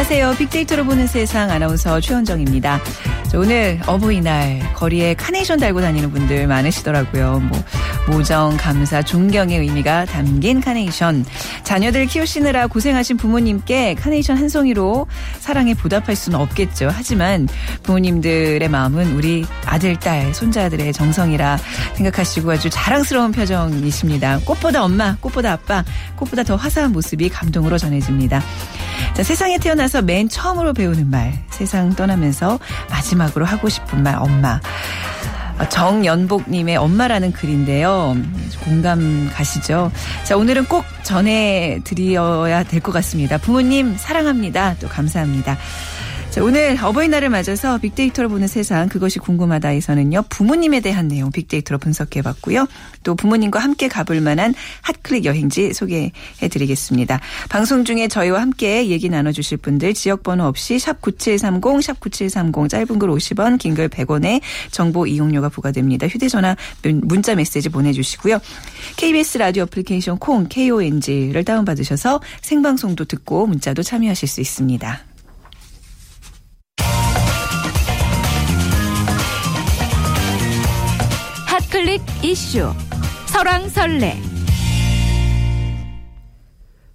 안녕하세요. 빅데이터로 보는 세상 아나운서 최현정입니다. 오늘 어버이날 거리에 카네이션 달고 다니는 분들 많으시더라고요. 뭐 모정, 감사, 존경의 의미가 담긴 카네이션. 자녀들 키우시느라 고생하신 부모님께 카네이션 한 송이로 사랑에 보답할 수는 없겠죠. 하지만 부모님들의 마음은 우리 아들, 딸, 손자들의 정성이라 생각하시고 아주 자랑스러운 표정이십니다. 꽃보다 엄마, 꽃보다 아빠, 꽃보다 더 화사한 모습이 감동으로 전해집니다. 자, 세상에 태어나서 맨 처음으로 배우는 말, 세상 떠나면서 마지막으로 하고 싶은 말, 엄마. 정연복님의 엄마라는 글인데요. 공감 가시죠? 자, 오늘은 꼭 전해드려야 될 것 같습니다. 부모님 사랑합니다. 또 감사합니다. 자, 오늘 어버이날을 맞아서 빅데이터로 보는 세상 그것이 궁금하다에서는요. 부모님에 대한 내용 빅데이터로 분석해 봤고요. 또 부모님과 함께 가볼 만한 핫클릭 여행지 소개해 드리겠습니다. 방송 중에 저희와 함께 얘기 나눠 주실 분들 지역 번호 없이 샵 9730, 샵 9730 짧은 글 50원, 긴 글 100원에 정보 이용료가 부과됩니다. 휴대 전화 문자 메시지 보내 주시고요. KBS 라디오 애플리케이션 콩 KONG를 다운 받으셔서 생방송도 듣고 문자도 참여하실 수 있습니다. 클릭 이슈 설왕설래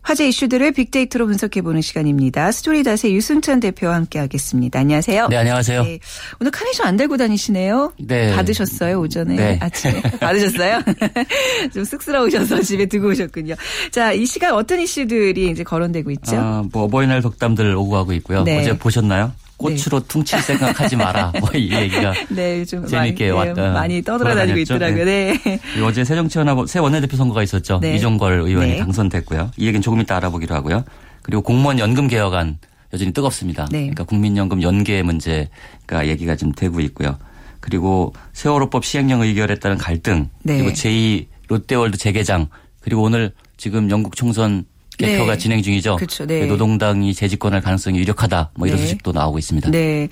화제 이슈들을 빅데이터로 분석해보는 시간입니다. 스토리닷의 유승천 대표와 함께하겠습니다. 안녕하세요. 네, 안녕하세요. 네, 오늘 카네이션 안 달고 다니시네요. 네. 받으셨어요, 오전에? 네. 아침에? 받으셨어요? 좀 쑥스러우셔서 집에 두고 오셨군요. 자, 이 시간 어떤 이슈들이 이제 거론되고 있죠? 아, 뭐 어버이날 덕담들 오고 가고 있고요. 네. 어제 보셨나요? 꽃으로 네. 퉁칠 생각하지 마라. 뭐 이 얘기가 네, 좀 재밌게 많이, 왔다. 네, 많이 떠돌아다니고 있더라고요. 네. 네. 어제 새정치연합 새 원내대표 선거가 있었죠. 네. 이종걸 의원이 네. 당선됐고요. 이 얘기는 조금 이따 알아보기로 하고요. 그리고 공무원 연금 개혁안 여전히 뜨겁습니다. 네. 그러니까 국민연금 연계 문제가 얘기가 좀 되고 있고요. 그리고 세월호법 시행령 의결에 따른 갈등 그리고 제2 롯데월드 재개장 그리고 오늘 지금 영국 총선 개표가 네. 진행 중이죠. 그렇죠. 네. 노동당이 재집권할 가능성이 유력하다. 뭐 이런 네. 소식도 나오고 있습니다. 네.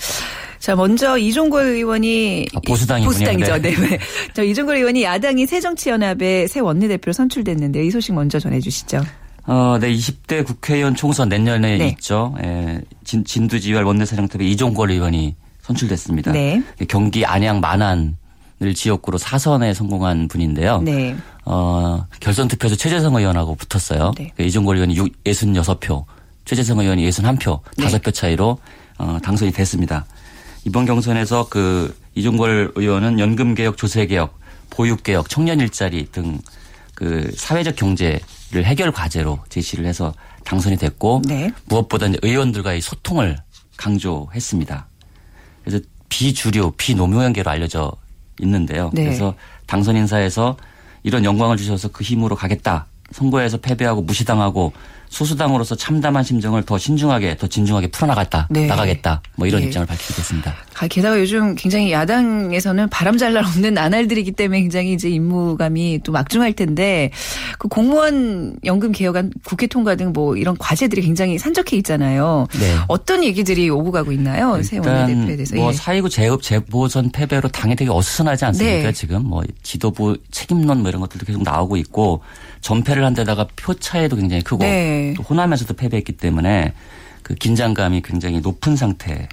자, 먼저 이종걸 의원이 아, 보수당이군요. 보수당이죠. 네. 네. 저 이종걸 의원이 야당이 새정치연합의 새 원내대표로 선출됐는데 이 소식 먼저 전해 주시죠. 어, 네, 20대 국회의원 총선 내년에 네. 있죠. 예, 진, 진두지휘 원내사령탑의 이종걸 의원이 선출됐습니다. 네. 경기 안양 만안 을 지역구로 사선에 성공한 분인데요. 네. 어, 결선 투표에서 최재성 의원하고 붙었어요. 네. 그 이종걸 의원이 66표, 최재성 의원이 61표, 네. 5표 차이로 어, 당선이 됐습니다. 이번 경선에서 그 이종걸 의원은 연금 개혁, 조세 개혁, 보육 개혁, 청년 일자리 등 그 사회적 경제를 해결 과제로 제시를 해서 당선이 됐고 네. 무엇보다 의원들과의 소통을 강조했습니다. 그래서 비주류, 비노무현계로 알려져 있는데요. 네. 그래서 당선 인사에서 이런 영광을 주셔서 그 힘으로 가겠다. 선거에서 패배하고 무시당하고 소수당으로서 참담한 심정을 더 신중하게 더 진중하게 풀어나갔다 네. 나가겠다 뭐 이런 네. 입장을 밝히게 됐습니다. 아, 게다가 요즘 굉장히 야당에서는 바람 잘 날 없는 나날들이기 때문에 굉장히 이제 임무감이 또 막중할 텐데 그 공무원 연금 개혁안 국회 통과 등 뭐 이런 과제들이 굉장히 산적해 있잖아요. 네. 어떤 얘기들이 오고 가고 있나요? 새 원내대표에 대해서. 뭐 예. 사이구 재보선 패배로 당이 되게 어수선하지 않습니까? 네. 지금 뭐 지도부 책임론 뭐 이런 것들도 계속 나오고 있고 전패를 한 데다가 표 차이도 굉장히 크고 네. 또 호남에서도 패배했기 때문에 그 긴장감이 굉장히 높은 상태.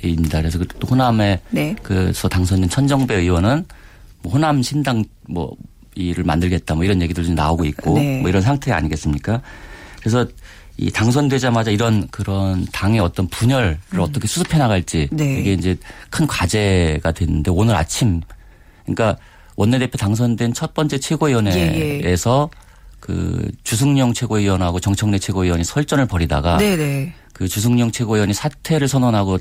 입니다. 그래서 그또 호남에 네. 그서 당선된 천정배 의원은 뭐 호남 신당 뭐 이를 만들겠다 뭐 이런 얘기들이 나오고 있고 네. 뭐 이런 상태 아니겠습니까? 그래서 이 당선되자마자 이런 그런 당의 어떤 분열을 음. 어떻게 수습해 나갈지 네. 이게 이제 큰 과제가 됐는데 오늘 아침 그러니까 원내대표 당선된 첫 번째 최고위원회에서 예, 예. 그 주승용 최고위원하고 정청래 최고위원이 설전을 벌이다가 네네. 네. 그 주승용 최고위원이 사퇴를 선언하고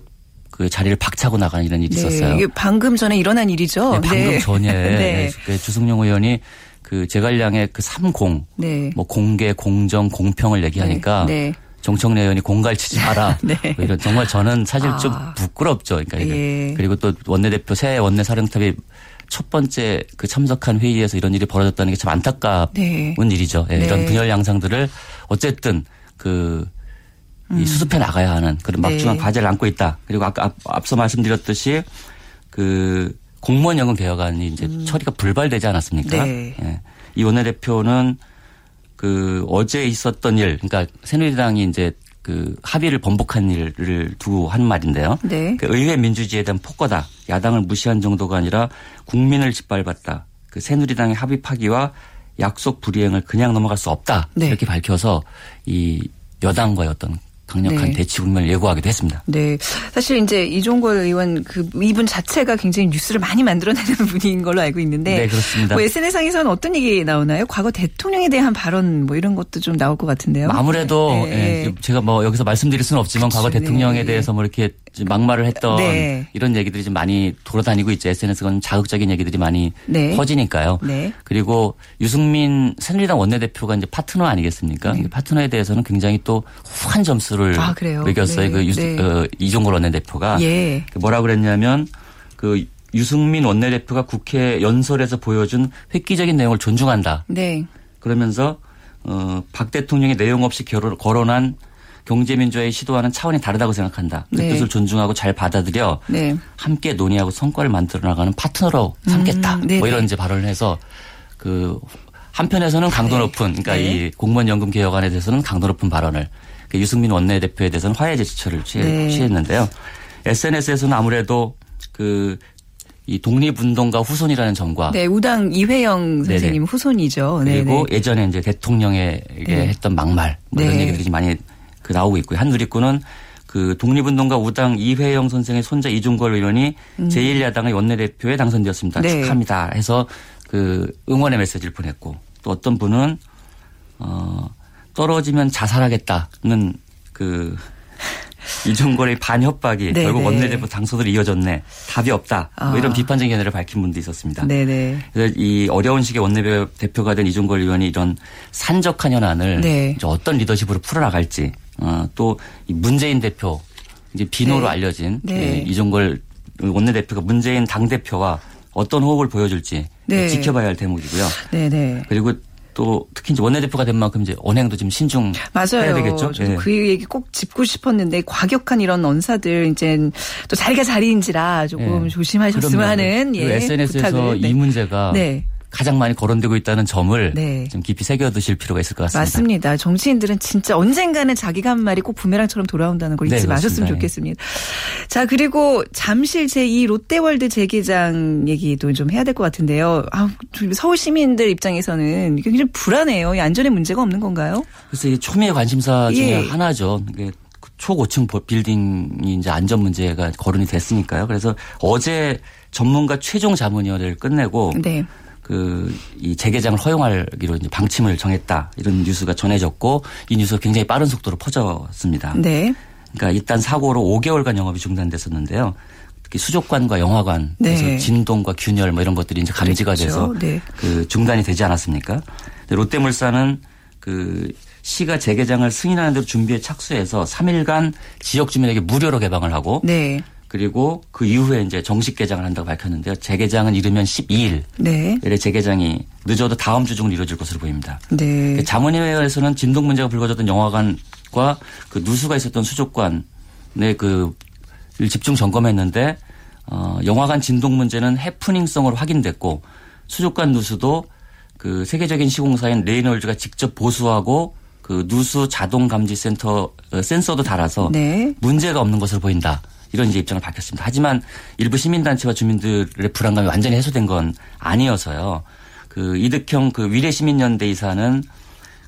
그 자리를 박차고 나가는 이런 일이 네, 있었어요. 이게 방금 전에 일어난 일이죠. 네, 방금 네. 전에 네. 그 주승용 의원이 그 제갈량의 그 30, 네. 뭐 공개, 공정, 공평을 얘기하니까 네. 네. 정청래 의원이 공갈치지 마라. 네. 뭐 이런 정말 저는 사실 아. 좀 부끄럽죠. 그러니까 예. 그리고 또 원내대표 새 원내 사령탑이 첫 번째 그 참석한 회의에서 이런 일이 벌어졌다는 게 참 안타까운 네. 일이죠. 예, 이런 분열 양상들을 어쨌든 그 음. 이 수습해 나가야 하는 그런 막중한 네. 과제를 안고 있다. 그리고 아까 앞서 말씀드렸듯이 그 공무원 연금 개혁안이 이제 음. 처리가 불발되지 않았습니까? 네. 예. 이 원내대표는 그 어제 있었던 일, 그러니까 새누리당이 이제 그 합의를 번복한 일을 두고 한 말인데요. 네. 그 의회 민주주의에 대한 폭거다. 야당을 무시한 정도가 아니라 국민을 짓밟았다. 그 새누리당의 합의 파기와 약속 불이행을 그냥 넘어갈 수 없다. 네. 이렇게 밝혀서 이 여당과의 어떤 강력한 네. 대치 국면을 예고하기도 했습니다. 네. 사실 이제 이종걸 의원 그 이분 자체가 굉장히 뉴스를 많이 만들어내는 분인 걸로 알고 있는데. 네, 그렇습니다. 뭐 SNS상에서는 어떤 얘기 나오나요? 과거 대통령에 대한 발언 뭐 이런 것도 좀 나올 것 같은데요. 아무래도 네. 네. 제가 뭐 여기서 말씀드릴 수는 없지만 그렇죠. 과거 대통령에 네. 대해서 뭐 이렇게 막말을 했던 네. 이런 얘기들이 좀 많이 돌아다니고 있죠. SNS건 자극적인 얘기들이 많이 네. 퍼지니까요. 네. 그리고 유승민 새누리당 원내대표가 이제 파트너 아니겠습니까? 네. 파트너에 대해서는 굉장히 또 후한 점수를 아, 매겼어요. 그 유, 네. 어, 이종걸 원내대표가 예. 그 뭐라 그랬냐면 그 유승민 원내대표가 국회 연설에서 보여준 획기적인 내용을 존중한다. 네. 그러면서 어, 박 대통령이 내용 없이 결혼, 거론한 경제민주화의 시도와는 차원이 다르다고 생각한다. 그 네. 뜻을 존중하고 잘 받아들여 네. 함께 논의하고 성과를 만들어 나가는 파트너로 삼겠다. 음, 뭐 이런 이제 발언을 해서 그 한편에서는 강도 네. 높은 그러니까 네. 이 공무원 연금 개혁안에 대해서는 강도 높은 발언을 그 유승민 원내대표에 대해서는 화해 제스처를 취해, 네. 취했는데요. SNS에서는 아무래도 그 이 독립운동가 후손이라는 점과 네, 우당 이회영 선생님 네네. 후손이죠. 그리고 네네. 예전에 이제 대통령에게 네. 했던 막말 뭐 이런 네. 얘기들이 많이 그 나오고 있고요. 한 누리꾼은 그 독립운동가 우당 이회영 선생의 손자 이종걸 의원이 음. 제1야당의 원내대표에 당선되었습니다. 네. 축하합니다. 해서 그 응원의 메시지를 보냈고 또 어떤 분은 어 떨어지면 자살하겠다는 그 이종걸의 반협박이 네네. 결국 원내대표 당선으로 이어졌네. 답이 없다. 뭐 아. 뭐 이런 비판적인 견해를 밝힌 분도 있었습니다. 네네. 그래서 이 어려운 시기에 원내대표가 된 이종걸 의원이 이런 산적한 현안을 네. 어떤 리더십으로 풀어나갈지 어, 또 문재인 대표 이제 비노로 네. 알려진 네. 이종걸 원내대표가 문재인 당 대표와 어떤 호흡을 보여줄지 네. 지켜봐야 할 대목이고요. 네네. 그리고 또 특히 이제 원내대표가 된 만큼 이제 언행도 좀 신중해야 맞아요. 되겠죠. 네. 그 얘기 꼭 짚고 싶었는데 과격한 이런 언사들 이제 또 자리가 자리인지라 조금 네. 조심하셨으면 그럼요. 하는 예, SNS에서 부탁을. 이 네. 문제가 네. 가장 많이 거론되고 있다는 점을 네. 좀 깊이 새겨두실 필요가 있을 것 같습니다. 맞습니다. 정치인들은 진짜 언젠가는 자기가 한 말이 꼭 부메랑처럼 돌아온다는 걸 잊지 네, 마셨으면 좋겠습니다. 자 그리고 잠실 제2 롯데월드 재개장 얘기도 좀 해야 될 것 같은데요. 아, 서울 시민들 입장에서는 굉장히 불안해요. 안전에 문제가 없는 건가요? 그래서 이게 초미의 관심사 중에 예. 하나죠. 초고층 빌딩이 이제 안전 문제가 거론이 됐으니까요. 그래서 어제 전문가 최종 자문위원회를 끝내고 네. 그 이 재개장을 허용하기로 이제 방침을 정했다 이런 뉴스가 전해졌고 이 뉴스가 굉장히 빠른 속도로 퍼졌습니다. 네. 그러니까 일단 사고로 5개월간 영업이 중단됐었는데요. 특히 수족관과 영화관에서 네. 진동과 균열 뭐 이런 것들이 이제 감지가 그렇죠. 돼서 네. 그 중단이 되지 않았습니까? 롯데물산은 그 시가 재개장을 승인하는 대로 준비에 착수해서 3일간 지역 주민에게 무료로 개방을 하고 네. 그리고 그 이후에 이제 정식 개장을 한다고 밝혔는데요. 재개장은 이르면 12일. 네. 재개장이 늦어도 다음 주 중으로 이루어질 것으로 보입니다. 네. 자문회에서는 진동 문제가 불거졌던 영화관과 그 누수가 있었던 수족관의 그 집중 점검했는데 어, 영화관 진동 문제는 해프닝성으로 확인됐고 수족관 누수도 그 세계적인 시공사인 레이놀즈가 직접 보수하고 그 누수 자동 감지 센터 어, 센서도 달아서 네. 문제가 없는 것으로 보인다. 이런 이제 입장을 밝혔습니다. 하지만 일부 시민단체와 주민들의 불안감이 완전히 해소된 건 아니어서요. 그 이득형 그 위례 시민연대 이사는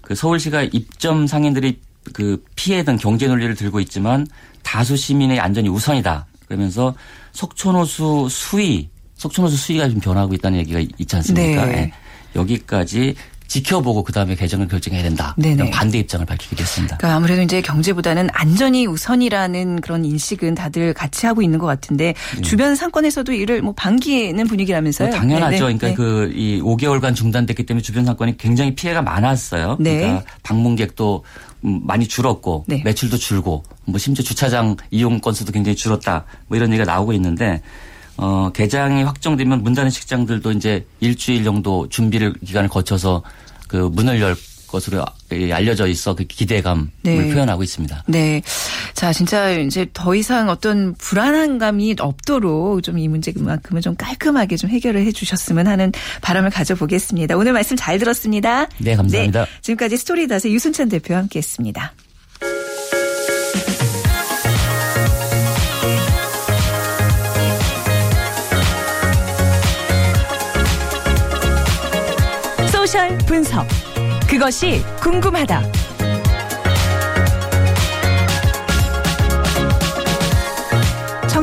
그 서울시가 입점 상인들이 그 피해든 경제 논리를 들고 있지만 다수 시민의 안전이 우선이다. 그러면서 속초노수 수위, 속초노수 수위가 좀 변하고 있다는 얘기가 있지 않습니까? 네. 네. 여기까지 지켜보고 그다음에 개정을 결정해야 된다. 네네. 반대 입장을 밝히기도 했습니다. 그러니까 아무래도 이제 경제보다는 안전이 우선이라는 그런 인식은 다들 같이 하고 있는 것 같은데 네. 주변 상권에서도 이를 뭐 반기는 분위기라면서요. 뭐 당연하죠. 네네. 그러니까 네. 그이 5개월간 중단됐기 때문에 주변 상권이 굉장히 피해가 많았어요. 네. 그러니까 방문객도 음, 많이 줄었고 네. 매출도 줄고 뭐 심지어 주차장 이용 건수도 굉장히 줄었다. 뭐 이런 얘기가 나오고 있는데 어, 개장이 확정되면 문 닫은 식장들도 이제 일주일 정도 준비를 기간을 거쳐서 그 문을 열 것으로 알려져 있어 그 기대감을 네. 표현하고 있습니다. 네. 자, 진짜 이제 더 이상 어떤 불안한 감이 없도록 좀 이 문제만큼은 좀 깔끔하게 좀 해결을 해 주셨으면 하는 바람을 가져보겠습니다. 오늘 말씀 잘 들었습니다. 네, 감사합니다. 네, 지금까지 스토리닷의 유순찬 대표와 함께 했습니다. 분석. 그것이 궁금하다.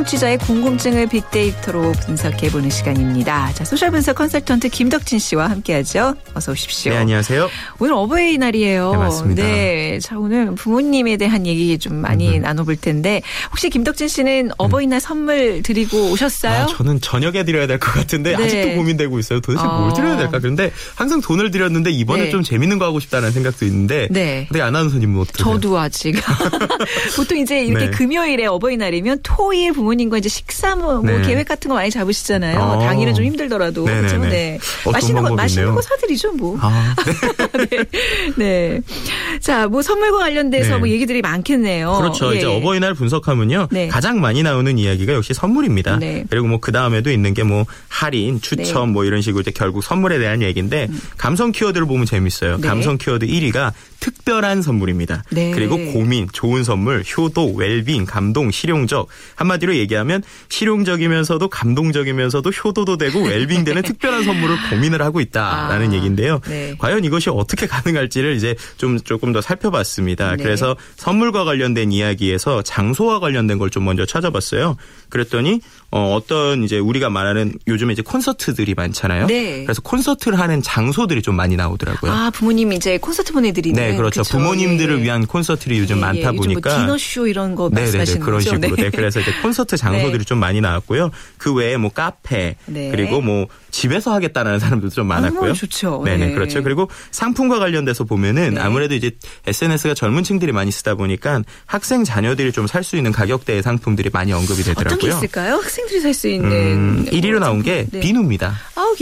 청취자의 궁금증을 빅데이터로 분석해보는 시간입니다. 자, 소셜 분석 컨설턴트 김덕진 씨와 함께하죠. 어서 오십시오. 네, 안녕하세요. 오늘 어버이날이에요. 네, 맞습니다. 네, 자 오늘 부모님에 대한 얘기 좀 많이 음. 나눠볼 텐데 혹시 김덕진 씨는 어버이날 음. 선물 드리고 오셨어요? 아, 저는 저녁에 드려야 될 것 같은데 네. 아직도 고민되고 있어요. 도대체 어. 뭘 드려야 될까? 그런데 항상 돈을 드렸는데 이번에 네. 좀 재밌는 거 하고 싶다는 생각도 있는데 네. 근데 아나운서님은 어떠세요? 저도 아직 보통 이제 이렇게 네. 금요일에 어버이날이면 토일 부모님 과 이제 식사 뭐, 뭐 네. 계획 같은 거 많이 잡으시잖아요. 어. 당일은 좀 힘들더라도 그렇죠. 네. 어, 맛있는 거 맛있는 거 사드리죠 뭐. 아. 네. 네. 자, 뭐 선물과 관련돼서 네. 뭐 얘기들이 많겠네요. 그렇죠. 예. 이제 어버이날 분석하면요. 네. 가장 많이 나오는 이야기가 역시 선물입니다. 네. 그리고 뭐 그 다음에도 있는 게 뭐 할인, 추첨 네. 뭐 이런 식으로 이제 결국 선물에 대한 얘기인데 음. 감성 키워드를 보면 재밌어요. 네. 감성 키워드 1위가 특별한 선물입니다. 네. 그리고 고민, 좋은 선물, 효도, 웰빙, 감동, 실용적. 한마디로 얘기하면 실용적이면서도 감동적이면서도 효도도 되고 웰빙되는 특별한 선물을 고민을 하고 있다라는 아, 얘기인데요. 네. 과연 이것이 어떻게 가능할지를 이제 좀 조금 더 살펴봤습니다. 네. 그래서 선물과 관련된 이야기에서 장소와 관련된 걸 좀 먼저 찾아봤어요. 그랬더니 어, 어떤 이제 우리가 말하는 요즘에 이제 콘서트들이 많잖아요. 네. 그래서 콘서트를 하는 장소들이 좀 많이 나오더라고요. 아 부모님 이제 콘서트 보내드리는. 네, 그렇죠. 그쵸? 부모님들을 예. 위한 콘서트들이 요즘 예. 많다 예. 보니까 뭐 디너쇼 이런 거 말씀하시는 그런 거죠? 식으로. 네. 네. 그래서 이제 콘서트 장소들이 네. 좀 많이 나왔고요. 그 외에 뭐 카페 네. 그리고 뭐 집에서 하겠다는 사람들도 좀 많았고요. 아, 좋죠. 네네 네. 그렇죠. 그리고 상품과 관련돼서 보면은 네. 아무래도 이제 SNS가 젊은층들이 많이 쓰다 보니까 학생 자녀들이 좀 살 수 있는 가격대의 상품들이 많이 언급이 되더라고요. 어떤 게 있을까요? 학생 들이 살 수 있는 음, 1위로 나온 게 네. 비누입니다. 아우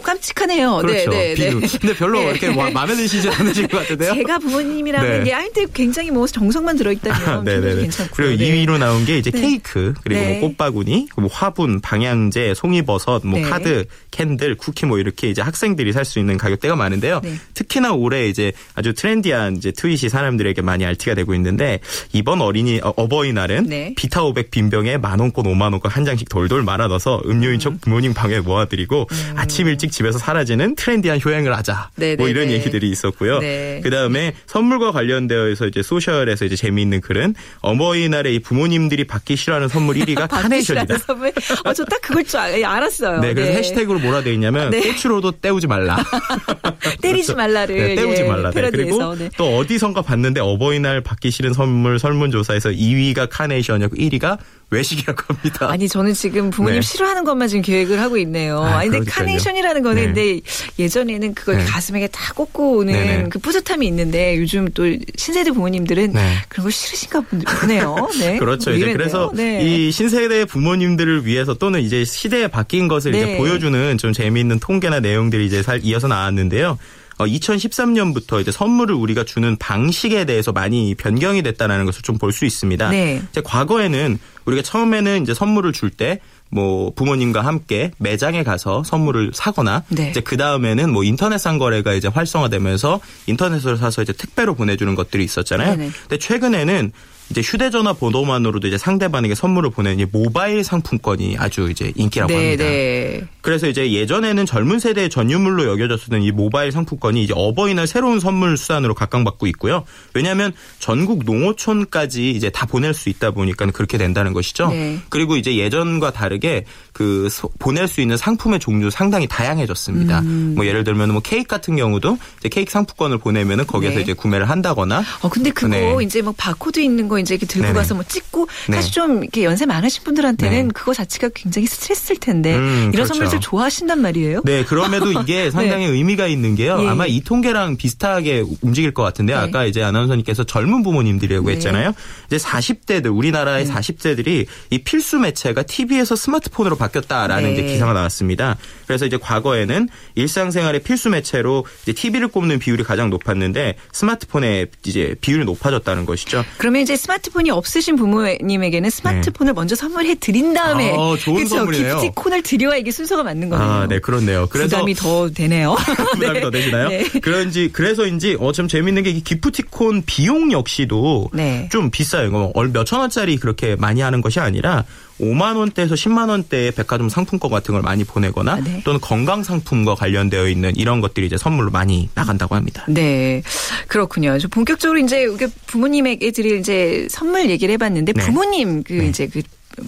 깜찍하네요. 그렇죠. 네, 네, 비누. 근데 별로 이렇게 마음에 드시지 않으실 것 같은데요. 제가 부모님이라면 네. 아이한테 굉장히 뭐 정성만 들어있다면 네네네. 괜찮고 그리고 2위로 나온 게 이제 케이크 그리고 뭐 꽃바구니, 뭐 화분, 방향제, 송이버섯, 뭐 카드 캔들, 쿠키 뭐 이렇게 이제 학생들이 살 수 있는 가격대가 많은데요. 네. 특히나 올해 이제 아주 트렌디한 이제 트윗이 사람들에게 많이 RT가 되고 있는데 이번 어린이 어, 어버이날은 네. 비타 500 빈병에 만 원권 5만 원권 한 장씩 돌돌 말아 넣어서 음료인 척 음. 부모님 방에 놓아드리고 음. 아침 일찍 집에서 사라지는 트렌디한 효행을 하자. 네네네. 뭐 네, 이런 네. 얘기들이 있었고요. 네. 그 다음에 선물과 관련되어서 이제 소셜에서 이제 재미있는 글은 어버이날에 이 부모님들이 받기 싫어하는 선물 1위가 카네이션이다. 선물. 어, 저 딱 그걸 줄 알았어요. 네, 그래서 해시태그로 뭐라 돼 있냐면 네. 꽃으로도 때우지 말라. 때리지 말라를 네, 때우지 예, 말라. 네. 그리고 네. 또 어디선가 봤는데 어버이날 받기 싫은 선물 설문조사에서 2위가 카네이션이었고 1위가 외식이라고 합니다. 아니 저는 지금 부모님 네. 싫어하는 것만 지금 계획을 하고 있네요. 아, 니 근데 카네이션이라는 거는 네. 근데 예전에는 그걸 네. 가슴에 다 꽂고 오는 네네. 네. 그 뿌듯함이 있는데 요즘 또 신세대 부모님들은 네. 그런 거 싫으신가 보네요. 네. 그렇죠. 이제 그래서 네. 이 신세대 부모님들을 위해서 또는 이제 시대에 바뀐 것을 이제 보여주는 좀 재미있는 통계나 내용들이 이제 살 이어서 나왔는데요. 어, 2013년부터 이제 선물을 우리가 주는 방식에 대해서 많이 변경이 됐다는 것을 좀 볼 수 있습니다. 네. 이제 과거에는 우리가 처음에는 이제 선물을 줄때 뭐 부모님과 함께 매장에 가서 선물을 사거나 네. 이제 그 다음에는 뭐 인터넷 상거래가 이제 활성화되면서 인터넷으로 사서 이제 택배로 보내주는 것들이 있었잖아요. 네네. 근데 최근에는 이제 휴대전화 번호만으로도 이제 상대방에게 선물을 보내는 모바일 상품권이 아주 이제 인기라고 네, 합니다. 네. 그래서 이제 예전에는 젊은 세대의 전유물로 여겨졌었던 이 모바일 상품권이 이제 어버이날 새로운 선물 수단으로 각광받고 있고요. 왜냐하면 전국 농어촌까지 이제 다 보낼 수 있다 보니까 그렇게 된다는 것이죠. 네. 그리고 이제 예전과 다르게 그 보낼 수 있는 상품의 종류 상당히 다양해졌습니다. 음. 뭐 예를 들면 뭐 케이크 같은 경우도 이제 케이크 상품권을 보내면은 거기서 네. 이제 구매를 한다거나. 어 근데 그거 네. 이제 뭐 바코드 있는 거 이제 이렇게 들고 네네. 가서 뭐 찍고 네. 사실 좀 이렇게 연세 많으신 분들한테는 네. 그거 자체가 굉장히 스트레스일 텐데 음, 이런 그렇죠. 선물들 좋아하신단 말이에요. 네, 그럼에도 이게 네. 상당히 의미가 있는 게요. 예. 아마 이 통계랑 비슷하게 움직일 것 같은데 네. 아까 이제 아나운서님께서 젊은 부모님들이라고 했잖아요. 이제 40대들 우리나라의 40대들이 이 필수 매체가 TV에서 스마트폰으로 바뀌었다라는 네. 이제 기사가 나왔습니다. 그래서 이제 과거에는 일상생활의 필수 매체로 이제 TV를 꼽는 비율이 가장 높았는데 스마트폰의 이제 비율이 높아졌다는 것이죠. 그러면 이제 스마트폰이 없으신 부모님에게는 스마트폰을 네. 먼저 선물해 드린 다음에 아, 좋은 그렇죠. 선물이네요. 기프티콘을 드려야 이게 순서가 맞는 거네요. 아, 네, 그렇네요. 그래서 부담이 더 되네요. 부담이 네. 더 되시나요? 네. 그런지 그래서인지 어좀 재밌는 게 기프티콘 비용 역시도 네. 좀 비싸요. 몇천 원짜리 그렇게 많이 하는 것이 아니라 5만 원대에서 10만 원대의 백화점 상품권 같은 걸 많이 보내거나 아, 네. 또는 건강 상품과 관련되어 있는 이런 것들이 이제 선물로 많이 나간다고 합니다. 네. 그렇군요. 본격적으로 이제 부모님에게 드릴 이제 선물 얘기를 해 봤는데 네. 부모님 그 네. 이제 그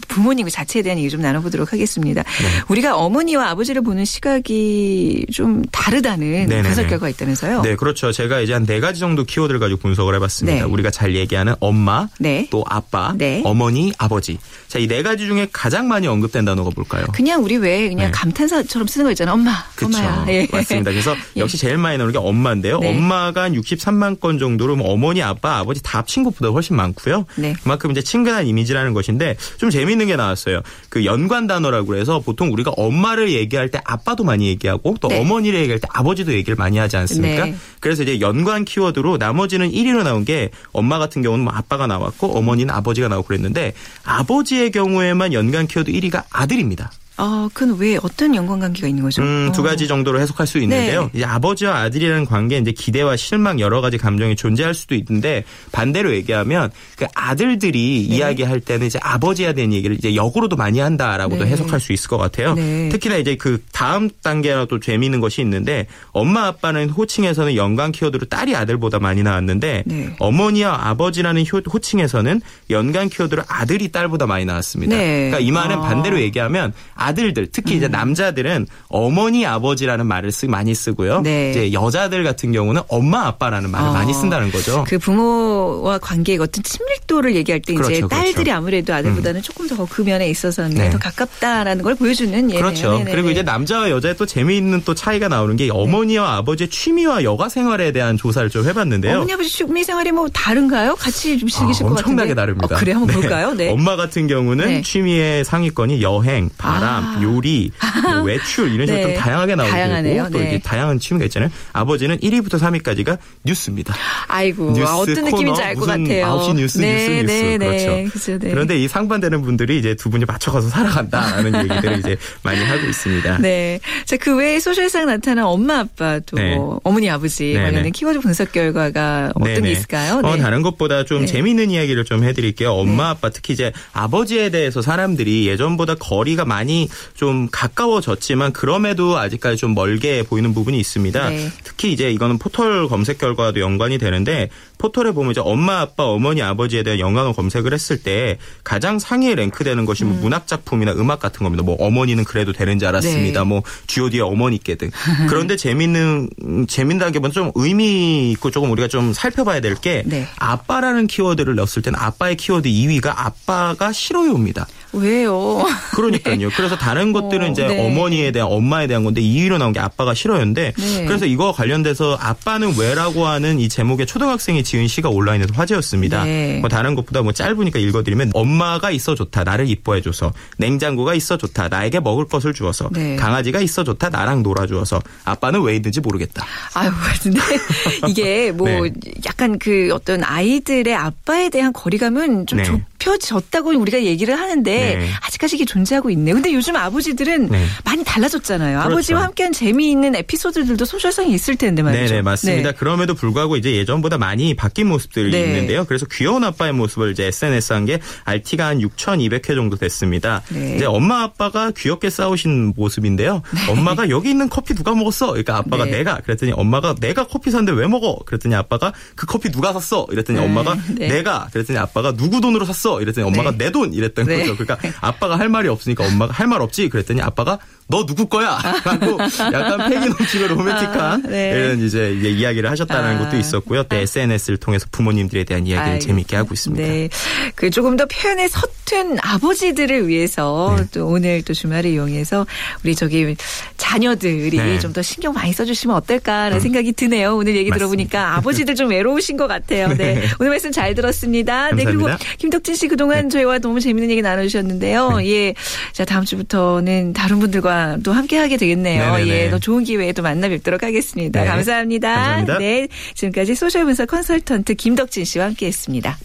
부모님 그 자체에 대한 얘기 좀 나눠보도록 하겠습니다. 네. 우리가 어머니와 아버지를 보는 시각이 좀 다르다는 네네네. 분석 결과가 있다면서요? 네, 그렇죠. 제가 이제 한 네 가지 정도 키워드를 가지고 분석을 해봤습니다. 네. 우리가 잘 얘기하는 엄마, 네. 또 아빠, 네. 어머니, 아버지. 자, 이 네 가지 중에 가장 많이 언급된 단어가 뭘까요? 그냥 우리 왜 그냥 네. 감탄사처럼 쓰는 거 있잖아요. 엄마, 그쵸. 엄마야. 예. 맞습니다. 그래서 예. 역시 제일 많이 나오는 게 엄마인데요. 네. 엄마가 한 63만 건 정도로 뭐 어머니, 아빠, 아버지 다 합친 것보다 훨씬 많고요. 네. 그만큼 이제 친근한 이미지라는 것인데 좀 재미있는 게 나왔어요. 그 연관 단어라고 해서 보통 우리가 엄마를 얘기할 때 아빠도 많이 얘기하고 또 네. 어머니를 얘기할 때 아버지도 얘기를 많이 하지 않습니까? 네. 그래서 이제 연관 키워드로 나머지는 1위로 나온 게 엄마 같은 경우는 뭐 아빠가 나왔고 어머니는 아버지가 나오고 그랬는데 아버지의 경우에만 연관 키워드 1위가 아들입니다. 아, 그건 왜 어떤 연관관계가 있는 거죠? 음, 두 가지 어. 정도로 해석할 수 있는데요. 네. 이제 아버지와 아들이라는 관계 이제 기대와 실망 여러 가지 감정이 존재할 수도 있는데 반대로 얘기하면 그 아들들이 네. 이야기할 때는 이제 아버지에 대한 얘기를 이제 역으로도 많이 한다라고도 네. 해석할 수 있을 것 같아요. 네. 특히나 이제 그 다음 단계라 또 재미있는 것이 있는데 엄마 아빠는 호칭에서는 연관 키워드로 딸이 아들보다 많이 나왔는데 네. 어머니와 아버지라는 호칭에서는 연관 키워드로 아들이 딸보다 많이 나왔습니다. 네. 그러니까 이 말은 아. 반대로 얘기하면 아들들 특히 이제 음. 남자들은 어머니 아버지라는 말을 쓰 많이 쓰고요. 네. 이제 여자들 같은 경우는 엄마 아빠라는 말을 어. 많이 쓴다는 거죠. 그 부모와 관계의 어떤 친밀도를 얘기할 때 그렇죠, 이제 그렇죠. 딸들이 그렇죠. 아무래도 아들보다는 음. 조금 더 그 면에 있어서는 네. 더 가깝다라는 걸 보여주는 예네요. 그렇죠. 네네네. 그리고 이제 남자와 여자의 또 재미있는 또 차이가 나오는 게 어머니와 아버지의 취미와 여가 생활에 대한 조사를 좀 해봤는데요. 어머니 아버지 취미 생활이 뭐 다른가요? 같이 좀 즐기실 아, 것 같은데. 엄청나게 다릅니다. 어, 그래 한번 네. 볼까요? 네. 엄마 같은 경우는 네. 취미의 상위권이 여행, 바람, 아. 요리, 뭐 외출 이런 식으로 네. 좀 다양하게 나오고 다양하네요. 또 네. 이게 다양한 취미가 있잖아요. 아버지는 1위부터 3위까지가 뉴스입니다. 아이고 뉴스, 어떤 코너, 느낌인지 알 것 같아요. 9시 뉴스, 네, 뉴스, 뉴스 네, 네. 그렇죠. 그렇죠 그런데 이 상반되는 분들이 이제 두 분이 맞춰가서 살아간다라는 얘기들을 이제 많이 하고 있습니다. 네. 자, 그 외에 소셜상 나타난 엄마, 아빠 또 네. 어머니, 아버지 관련된 키워드 분석 결과가 어떤. 게 있을까요? 어, 다른 것보다 좀 재미있는 이야기를 좀 해드릴게요. 엄마, 아빠 특히 이제 아버지에 대해서 사람들이 예전보다 거리가 많이 좀 가까워졌지만 그럼에도 아직까지 좀 멀게 보이는 부분이 있습니다. 네. 특히 이제 이거는 포털 검색 결과도 연관이 되는데 포털에 보면 이제 엄마, 아빠, 어머니, 아버지에 대한 연관어 검색을 했을 때 가장 상위에 랭크되는 것이 뭐 음. 문학 작품이나 음악 같은 겁니다. 뭐 어머니는 그래도 되는 줄 알았습니다. 네. 뭐 G.O.D의 어머니께 등. 그런데 재밌는 재밌다는 게좀 의미 있고 조금 우리가 좀 살펴봐야 될게 네. 아빠라는 키워드를 넣었을 때는 아빠의 키워드 2위가 아빠가 싫어요입니다. 왜요? 그러니까요. 네. 그래서 다른 것들은 어, 이제 네. 어머니에 대한 엄마에 대한 건데 2위로 나온 게 아빠가 싫어요인데 네. 그래서 이거 관련돼서 아빠는 왜라고 하는 이 제목의 초등학생이 지은 시가 온라인에서 화제였습니다. 네. 뭐 다른 것보다 뭐 짧으니까 읽어드리면 엄마가 있어 좋다 나를 이뻐해줘서 냉장고가 있어 좋다 나에게 먹을 것을 주어서 네. 강아지가 있어 좋다 나랑 놀아주어서 아빠는 왜 있는지 모르겠다. 아유 근데 이게 뭐 네. 약간 그 어떤 아이들의 아빠에 대한 거리감은 좀 좁. 좁혀졌다고 우리가 얘기를 하는데 네. 아직까지 이게 존재하고 있네요. 근데 요즘 아버지들은 네. 많이 달라졌잖아요. 그렇죠. 아버지와 함께한 재미있는 에피소드들도 소셜성이 있을 텐데 말이죠. 네, 맞습니다. 네. 그럼에도 불구하고 이제 예전보다 많이 바뀐 모습들이 네. 있는데요. 그래서 귀여운 아빠의 모습을 이제 SNS 한 게 RT가 한 6,200회 정도 됐습니다. 네. 이제 엄마 아빠가 귀엽게 싸우신 모습인데요. 네. 엄마가 여기 있는 커피 누가 먹었어? 그러니까 아빠가 내가 그랬더니 엄마가 내가 커피 샀는데 왜 먹어? 그랬더니 아빠가 그 커피 누가 샀어? 이랬더니 엄마가 내가 그랬더니 아빠가 누구 돈으로 샀어? 이랬더니 엄마가 내 돈 이랬던 거죠. 그러니까 아빠가 할 말이 없으니까 엄마가 할 말 없지 그랬더니 아빠가 너 누구 거야? 라고 약간 패기 넘치고 로맨틱한 아, 네. 이런 이제 이야기를 하셨다는 아. 것도 있었고요. 또 SNS를 통해서 부모님들에 대한 이야기를 아, 재미있게 하고 있습니다. 네. 그 조금 더 표현에 서툰 아버지들을 위해서 네. 또 오늘 또 주말을 이용해서 우리 저기 자녀들이 네. 좀더 신경 많이 써주시면 어떨까라는 음. 생각이 드네요. 오늘 얘기 맞습니다. 들어보니까 아버지들 좀 외로우신 것 같아요. 네. 네. 오늘 말씀 잘 들었습니다. 감사합니다. 네. 그리고 김덕진 씨 그동안 네. 저희와 너무 재밌는 얘기 나눠주셨는데요. 네. 예. 자, 다음 주부터는 다른 분들과 또 함께 하게 되겠네요. 네네네. 예, 더 좋은 기회에 또 만나 뵙도록 하겠습니다. 네. 감사합니다. 감사합니다. 네. 지금까지 소셜 분석 컨설턴트 김덕진 씨와 함께 했습니다.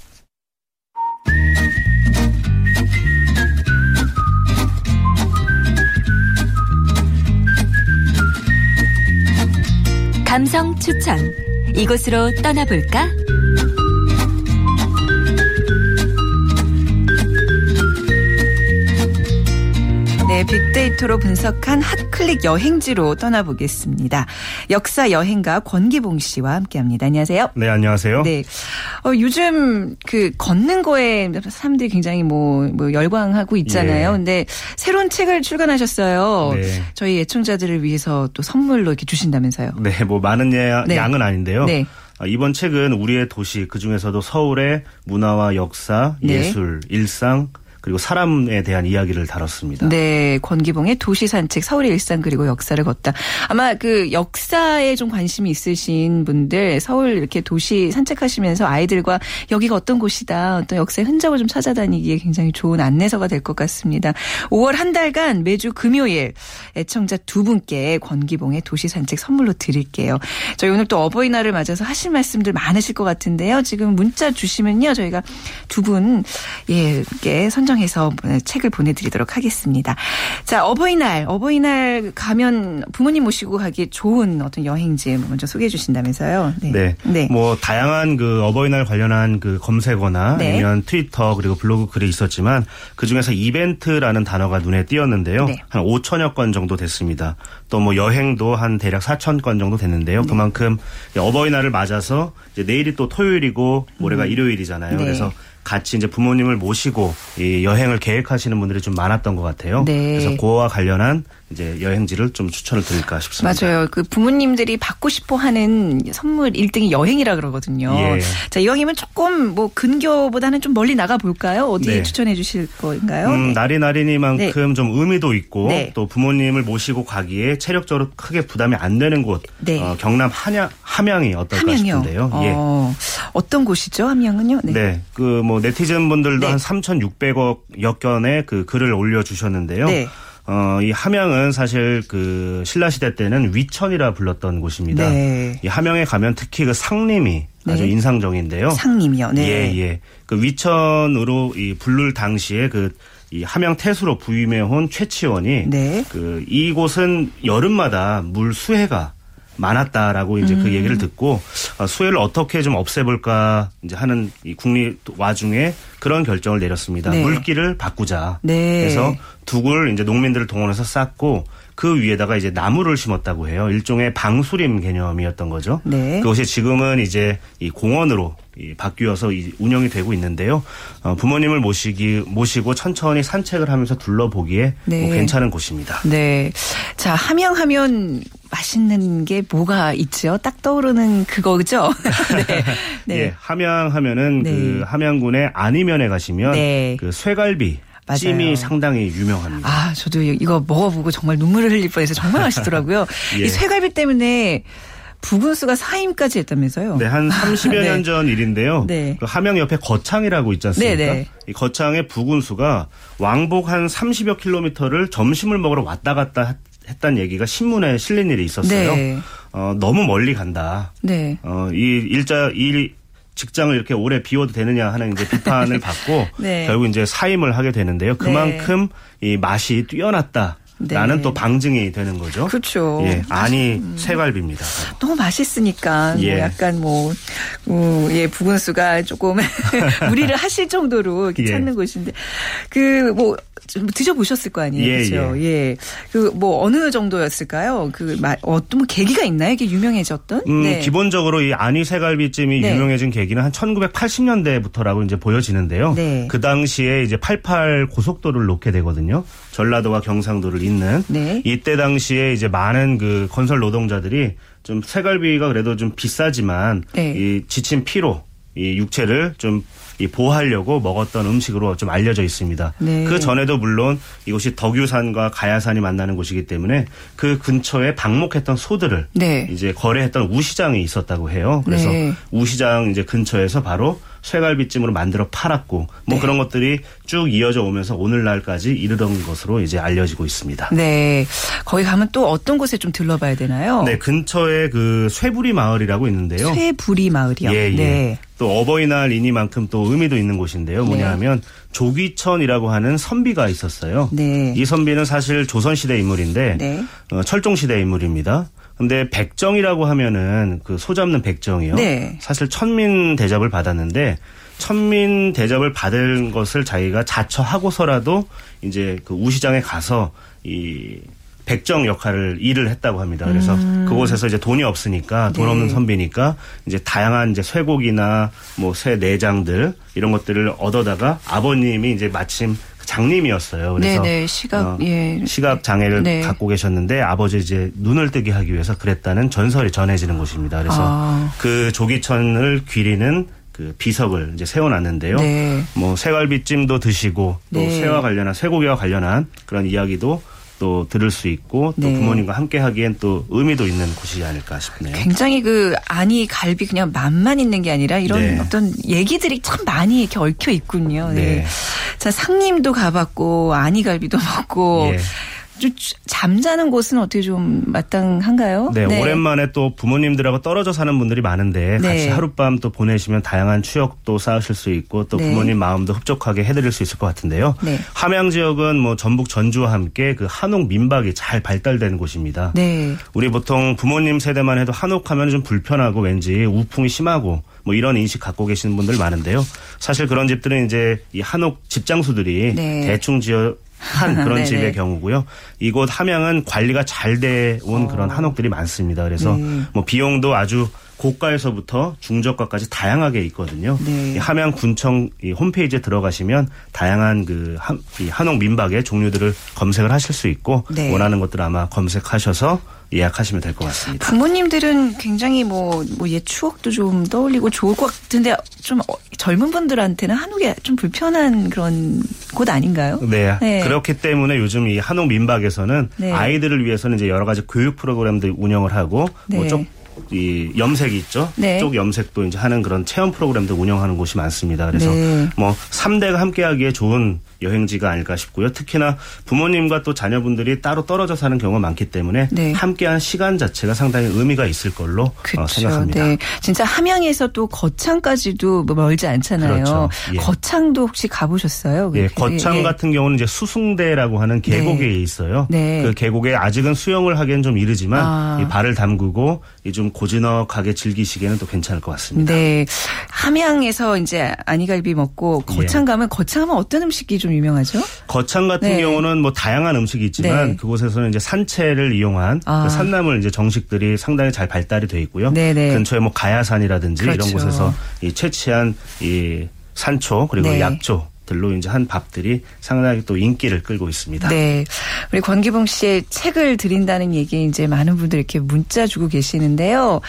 감성 추천. 이곳으로 떠나볼까? 네, 빅데이터로 분석한 핫클릭 여행지로 떠나보겠습니다. 역사 여행가 권기봉 씨와 함께합니다. 안녕하세요. 네, 안녕하세요. 네, 어, 요즘 그 걷는 거에 사람들이 굉장히 뭐, 뭐 열광하고 있잖아요. 예. 근데 새로운 책을 출간하셨어요. 네. 저희 애청자들을 위해서 또 선물로 이렇게 주신다면서요. 네, 뭐 많은 예, 네. 양은 아닌데요. 네. 아, 이번 책은 우리의 도시 그 중에서도 서울의 문화와 역사, 네. 예술, 일상 그리고 사람에 대한 이야기를 다뤘습니다. 네, 권기봉의 도시 산책, 서울의 일상 그리고 역사를 걷다. 아마 그 역사에 좀 관심이 있으신 분들 서울 이렇게 도시 산책하시면서 아이들과 여기가 어떤 곳이다, 어떤 역사의 흔적을 좀 찾아다니기에 굉장히 좋은 안내서가 될 것 같습니다. 5월 한 달간 매주 금요일 애청자 두 분께 권기봉의 도시 산책 선물로 드릴게요. 저희 오늘 또 어버이날을 맞아서 하실 말씀들 많으실 것 같은데요. 지금 문자 주시면요, 저희가 두 분 예, 선정 선정해서 책을 보내드리도록 하겠습니다. 자, 어버이날, 어버이날 가면 부모님 모시고 가기 좋은 어떤 여행지 먼저 소개해 주신다면서요. 네. 네. 네. 뭐 다양한 그 어버이날 관련한 그 검색어나 네. 아니면 트위터 그리고 블로그 글이 있었지만 그 중에서 이벤트라는 단어가 눈에 띄었는데요. 네. 한 5천여 건 정도 됐습니다. 또 뭐 여행도 한 대략 4천 건 정도 됐는데요. 네. 그만큼 어버이날을 맞아서 이제 내일이 또 토요일이고 모레가 음. 일요일이잖아요. 네. 그래서 같이 이제 부모님을 모시고 이 여행을 계획하시는 분들이 좀 많았던 것 같아요. 네. 그래서 그와 관련한 이제 여행지를 좀 추천을 드릴까 싶습니다. 맞아요. 그 부모님들이 받고 싶어 하는 선물 1등이 여행이라 그러거든요. 예. 자, 이왕이면 조금 뭐 근교보다는 좀 멀리 나가 볼까요? 어디 네. 추천해 주실 거인가요? 음, 네. 날이니만큼 네. 좀 의미도 있고 네. 또 부모님을 모시고 가기에 체력적으로 크게 부담이 안 되는 곳. 네. 어, 경남 한양 함양이 어떨까 함양이요? 싶은데요. 어, 예. 어떤 곳이죠? 함양은요? 네. 네. 그뭐 네티즌 분들도 한 3,600억 여 건의 그 글을 올려 주셨는데요. 어, 이 함양은 사실 그 신라 시대 때는 위천이라 불렀던 곳입니다. 네. 이 함양에 가면 특히 그 상림이 네. 아주 인상적인데요. 상림이요. 네. 예, 예. 그 위천으로 이 불룰 당시에 그 이 함양 태수로 부임해 온 최치원이 네. 그 이곳은 여름마다 물 수해가 많았다라고 이제 그 음. 그 얘기를 듣고 아, 수해를 어떻게 좀 없애볼까 이제 하는 이 국립 와중에 그런 결정을 내렸습니다. 네. 물길을 바꾸자. 네. 그래서 두굴 이제 농민들을 동원해서 쌓고 그 위에다가 이제 나무를 심었다고 해요. 일종의 방수림 개념이었던 거죠. 네. 그것이 지금은 이제 이 공원으로 이 바뀌어서 이 운영이 되고 있는데요. 어, 부모님을 모시기 모시고 천천히 산책을 하면서 둘러보기에 네. 뭐 괜찮은 곳입니다. 네. 자 함양하면 맛있는 게 뭐가 있죠? 딱 떠오르는 그거죠. 네. 네. 예, 함양하면은 네. 그 함양군의 안이면에 가시면 네. 그 쇠갈비 맞아요. 찜이 상당히 유명합니다. 아, 저도 이거 먹어보고 정말 눈물을 흘릴 뻔해서 정말 맛있더라고요. 예. 이 쇠갈비 때문에 부군수가 사임까지 했다면서요? 네, 한 30여 네. 년전 일인데요. 네. 그 함양 옆에 거창이라고 있지 않습니까? 네, 네. 이 거창의 부군수가 왕복 한 30여 킬로미터를 점심을 먹으러 왔다 갔다 했다는 얘기가 신문에 실린 일이 있었어요. 네. 어, 너무 멀리 간다. 네. 어, 이 일자 일 직장을 이렇게 오래 비워도 되느냐 하는 이제 비판을 받고 네. 결국 이제 사임을 하게 되는데요. 그만큼 네. 이 맛이 뛰어났다. 라는 네. 또 방증이 되는 거죠. 그렇죠. 예, 아니 음. 새갈비입니다. 너무 맛있으니까 뭐 예. 뭐 약간 뭐 어, 예, 부근수가 조금 무리를 하실 정도로 이렇게 예. 찾는 곳인데 그 뭐 드셔보셨을 거 아니에요, 예, 그렇죠? 예. 예. 그뭐 어느 정도였을까요? 그 어떤 뭐 계기가 있나요? 이게 유명해졌던? 음, 네. 기본적으로 이 아니 새갈비찜이 네. 유명해진 계기는 한 1980년대부터라고 이제 보여지는데요. 네. 그 당시에 이제 88 고속도로를 놓게 되거든요. 전라도와 경상도를 잇는 네. 이때 당시에 이제 많은 그 건설 노동자들이 좀 새갈비가 그래도 좀 비싸지만 네. 이 지친 피로 이 육체를 좀 보호하려고 먹었던 음식으로 좀 알려져 있습니다. 네. 그 전에도 물론 이곳이 덕유산과 가야산이 만나는 곳이기 때문에 그 근처에 방목했던 소들을 네. 이제 거래했던 우시장이 있었다고 해요. 그래서 네. 우시장 이제 근처에서 바로 쇠갈비찜으로 만들어 팔았고 뭐 네. 그런 것들이 쭉 이어져 오면서 오늘날까지 이르던 것으로 이제 알려지고 있습니다. 네. 거기 가면 또 어떤 곳에 좀 들러봐야 되나요? 네. 근처에 그 쇠부리 마을이라고 있는데요. 쇠부리 마을이요? 예, 예. 네. 또 어버이날이니만큼 또 의미도 있는 곳인데요. 뭐냐 네. 하면 조귀천이라고 하는 선비가 있었어요. 네. 이 선비는 사실 조선시대 인물인데 네. 어, 철종시대 인물입니다. 근데 백정이라고 하면은 그 소 잡는 백정이요. 네. 사실 천민 대접을 받았는데 천민 대접을 받은 것을 자기가 자처하고서라도 이제 그 우시장에 가서 이 백정 역할을 일을 했다고 합니다. 그래서 음. 그곳에서 이제 돈이 없으니까 돈 네. 없는 선비니까 이제 다양한 이제 쇠고기나 뭐 쇠 내장들 이런 것들을 얻어다가 아버님이 이제 마침 장님이었어요. 그래서 네네, 시각 어, 예. 시각 장애를 네. 갖고 계셨는데 아버지 이제 눈을 뜨게 하기 위해서 그랬다는 전설이 전해지는 곳입니다. 그래서 아. 그 조기천을 귀리는 그 비석을 이제 세워놨는데요. 네. 뭐 새갈비찜도 드시고 또 네. 새와 관련한 쇠고기와 관련한 그런 이야기도 또 들을 수 있고 또 네. 부모님과 함께 하기엔 또 의미도 있는 곳이지 않을까 싶네요. 굉장히 그 아니 갈비 그냥 맛만 있는 게 아니라 이런 네. 어떤 얘기들이 참 많이 이렇게 얽혀 있군요. 네. 네. 자 상림도 가봤고 아니 갈비도 먹고 예. 잠자는 곳은 어떻게 좀 마땅한가요? 네, 네, 오랜만에 또 부모님들하고 떨어져 사는 분들이 많은데 네. 같이 하룻밤 또 보내시면 다양한 추억도 쌓으실 수 있고 또 네. 부모님 마음도 흡족하게 해드릴 수 있을 것 같은데요. 네. 함양 지역은 뭐 전북 전주와 함께 그 한옥 민박이 잘 발달된 곳입니다. 네. 우리 보통 부모님 세대만 해도 한옥하면 좀 불편하고 왠지 우풍이 심하고 뭐 이런 인식 갖고 계시는 분들 많은데요. 사실 그런 집들은 이제 이 한옥 집장수들이 네. 대충 지어 한 그런 집의 경우고요. 이곳 함양은 관리가 잘 돼 온 그런 어. 한옥들이 많습니다. 그래서 네. 뭐 비용도 아주 고가에서부터 중저가까지 다양하게 있거든요. 네. 함양 군청 홈페이지에 들어가시면 다양한 그 한, 한옥 민박의 종류들을 검색을 하실 수 있고 네. 원하는 것들 아마 검색하셔서 예약하시면 될 것 같습니다. 부모님들은 굉장히 뭐, 뭐, 옛 추억도 좀 떠올리고 좋을 것 같은데 좀 어, 젊은 분들한테는 한옥이 좀 불편한 그런 곳 아닌가요? 네. 네. 그렇기 때문에 요즘 이 한옥 민박에서는 네. 아이들을 위해서는 이제 여러 가지 교육 프로그램들 운영을 하고 뭐 네. 뭐이 염색이 있죠. 네. 쪽 염색도 이제 하는 그런 체험 프로그램도 운영하는 곳이 많습니다. 그래서 네. 뭐 3대가 함께하기에 좋은 여행지가 아닐까 싶고요. 특히나 부모님과 또 자녀분들이 따로 떨어져 사는 경우가 많기 때문에 네. 함께한 시간 자체가 상당히 의미가 있을 걸로 어, 생각합니다. 네. 진짜 함양에서 또 거창까지도 뭐 멀지 않잖아요. 그렇죠. 예. 거창도 혹시 가보셨어요? 예, 거창 예. 같은 경우는 이제 수숭대라고 하는 계곡에 네. 있어요. 네. 그 계곡에 아직은 수영을 하기엔 좀 이르지만 아. 발을 담그고 좀 고즈넉하게 즐기시기에는 또 괜찮을 것 같습니다. 네. 함양에서 이제 아니갈비 먹고 거창 예. 가면 거창 하면 어떤 음식이 좀 유명하죠? 거창 같은 네. 경우는 뭐 다양한 음식이 있지만 네. 그곳에서는 이제 산채를 이용한 아. 그 산나물 이제 정식들이 상당히 잘 발달이 돼 있고요. 네네. 네. 근처에 뭐 가야산이라든지 그렇죠. 이런 곳에서 이 채취한 이 산초 그리고 네. 약초 들로 이제 한 밥들이 상당히 또 인기를 끌고 있습니다. 네. 우리 권기봉 씨의 책을 드린다는 얘기 이제 많은 분들 이렇게 문자 주고 계시는데요.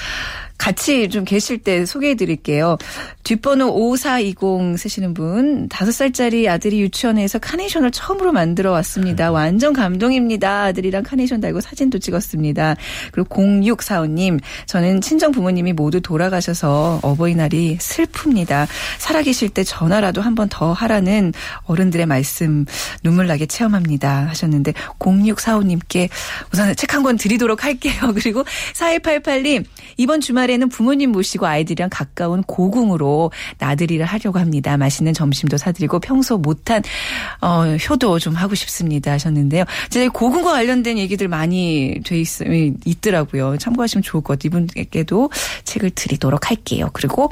같이 좀 계실 때 소개해 드릴게요. 뒷번호 5420 쓰시는 분, 5살짜리 아들이 유치원에서 카네이션을 처음으로 만들어 왔습니다. 완전 감동입니다. 아들이랑 카네이션 달고 사진도 찍었습니다. 그리고 0645님, 저는 친정 부모님이 모두 돌아가셔서 어버이날이 슬픕니다. 살아계실 때 전화라도 한 번 더 하라는 어른들의 말씀 눈물 나게 체험합니다. 하셨는데 0645님께 우선 책 한 권 드리도록 할게요. 그리고 4188님, 이번 주말에 주말에는 부모님 모시고 아이들이랑 가까운 고궁으로 나들이를 하려고 합니다. 맛있는 점심도 사드리고 평소 못한 어, 효도 좀 하고 싶습니다 하셨는데요. 이제 고궁과 관련된 얘기들 많이 돼 있, 있더라고요. 참고하시면 좋을 것 같아요. 이분께도 책을 드리도록 할게요. 그리고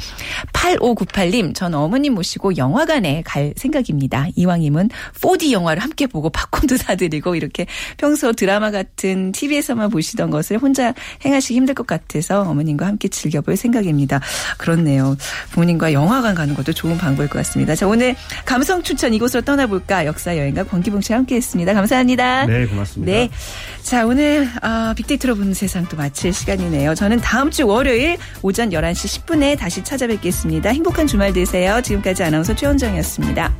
8598님 전 어머님 모시고 영화관에 갈 생각입니다. 이왕이면 4D 영화를 함께 보고 팝콘도 사드리고 이렇게 평소 드라마 같은 TV에서만 보시던 것을 혼자 행하시기 힘들 것 같아서 어머님과 함께 함께 즐겨볼 생각입니다. 그렇네요. 부모님과 영화관 가는 것도 좋은 방법일 것 같습니다. 자, 오늘 감성 추천 이곳으로 떠나볼까 역사 여행가 권기봉 씨와 함께 했습니다. 감사합니다. 네, 고맙습니다. 네. 자, 오늘 아, 빅데이터로 보는 세상 또 마칠 시간이네요. 저는 다음 주 월요일 오전 11시 10분에 다시 찾아뵙겠습니다. 행복한 주말 되세요. 지금까지 아나운서 최원정이었습니다.